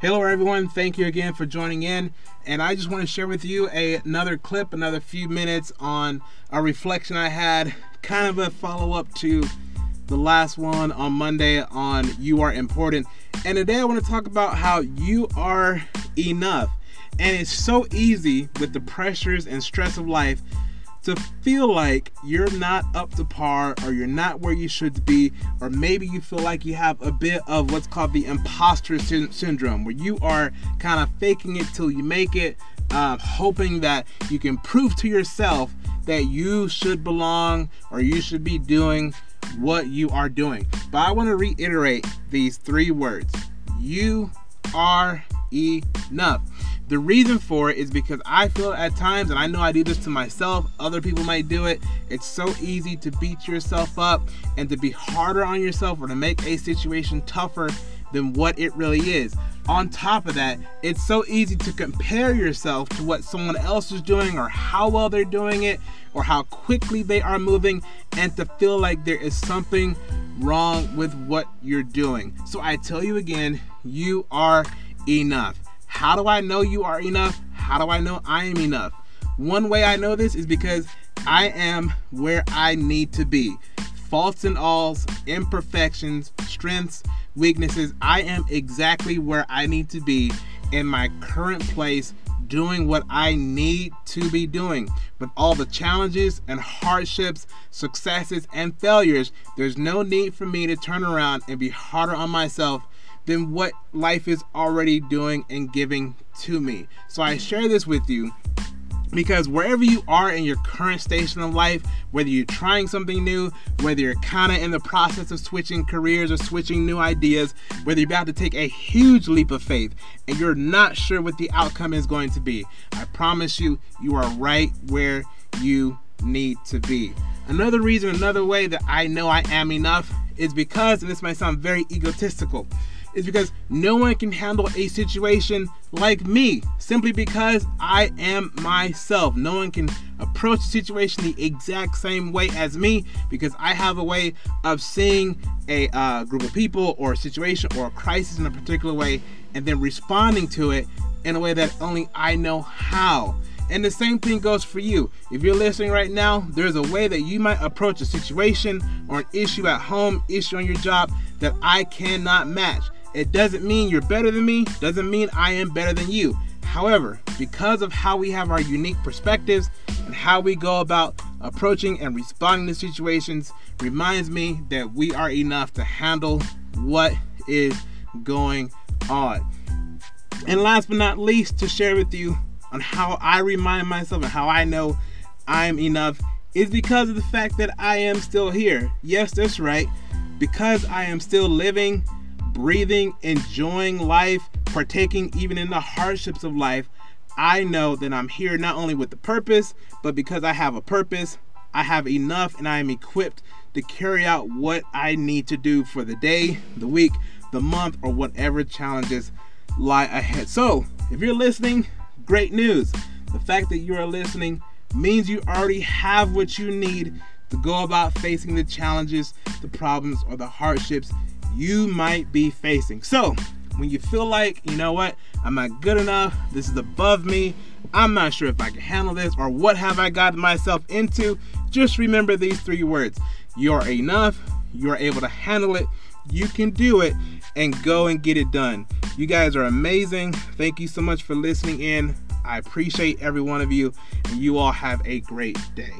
Hello, everyone. Thank you again for joining in. And I just want to share with you a, another clip, another few minutes on a reflection I had, kind of a follow up to the last one on Monday on You Are Important. And today I want to talk about how you are enough. And it's so easy with the pressures and stress of life to feel like you're not up to par or you're not where you should be, or maybe you feel like you have a bit of what's called the imposter sy- syndrome, where you are kind of faking it till you make it, uh, hoping that you can prove to yourself that you should belong or you should be doing what you are doing. But I want to reiterate these three words you are enough. The reason for it is because I feel at times, and I know I do this to myself, other people might do it. It's so easy to beat yourself up and to be harder on yourself or to make a situation tougher than what it really is. On top of that, it's so easy to compare yourself to what someone else is doing or how well they're doing it or how quickly they are moving and to feel like there is something wrong with what you're doing. So I tell you again, you are enough. How do I know you are enough? How do I know I am enough? One way I know this is because I am where I need to be. Faults and alls, imperfections, strengths, weaknesses, I am exactly where I need to be in my current place doing what I need to be doing. With all the challenges and hardships, successes and failures, there's no need for me to turn around and be harder on myself than what life is already doing and giving to me. So I share this with you because wherever you are in your current station of life, whether you're trying something new, whether you're kind of in the process of switching careers or switching new ideas, whether you're about to take a huge leap of faith and you're not sure what the outcome is going to be, I promise you, you are right where you need to be. Another reason, another way that I know I am enough is because, and this might sound very egotistical, is because no one can handle a situation like me simply because I am myself. No one can approach a situation the exact same way as me because I have a way of seeing a uh, group of people or a situation or a crisis in a particular way and then responding to it in a way that only I know how. And the same thing goes for you. If you're listening right now, there's a way that you might approach a situation or an issue at home, issue on your job that I cannot match. It doesn't mean you're better than me, doesn't mean I am better than you. However, because of how we have our unique perspectives and how we go about approaching and responding to situations, reminds me that we are enough to handle what is going on. And last but not least, to share with you on how I remind myself and how I know I'm enough is because of the fact that I am still here. Yes, that's right. Because I am still living breathing, enjoying life, partaking even in the hardships of life, I know that I'm here not only with the purpose, but because I have a purpose, I have enough and I am equipped to carry out what I need to do for the day, the week, the month, or whatever challenges lie ahead. So, if you're listening, great news. The fact that you are listening means you already have what you need to go about facing the challenges, the problems, or the hardships you might be facing. So, when you feel like, you know what, I'm not good enough, this is above me, I'm not sure if I can handle this, or what have I gotten myself into, just remember these three words You're enough, you're able to handle it, you can do it, and go and get it done. You guys are amazing. Thank you so much for listening in. I appreciate every one of you, and you all have a great day.